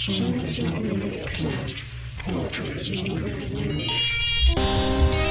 Song is not really a plant. Poetry is not really language.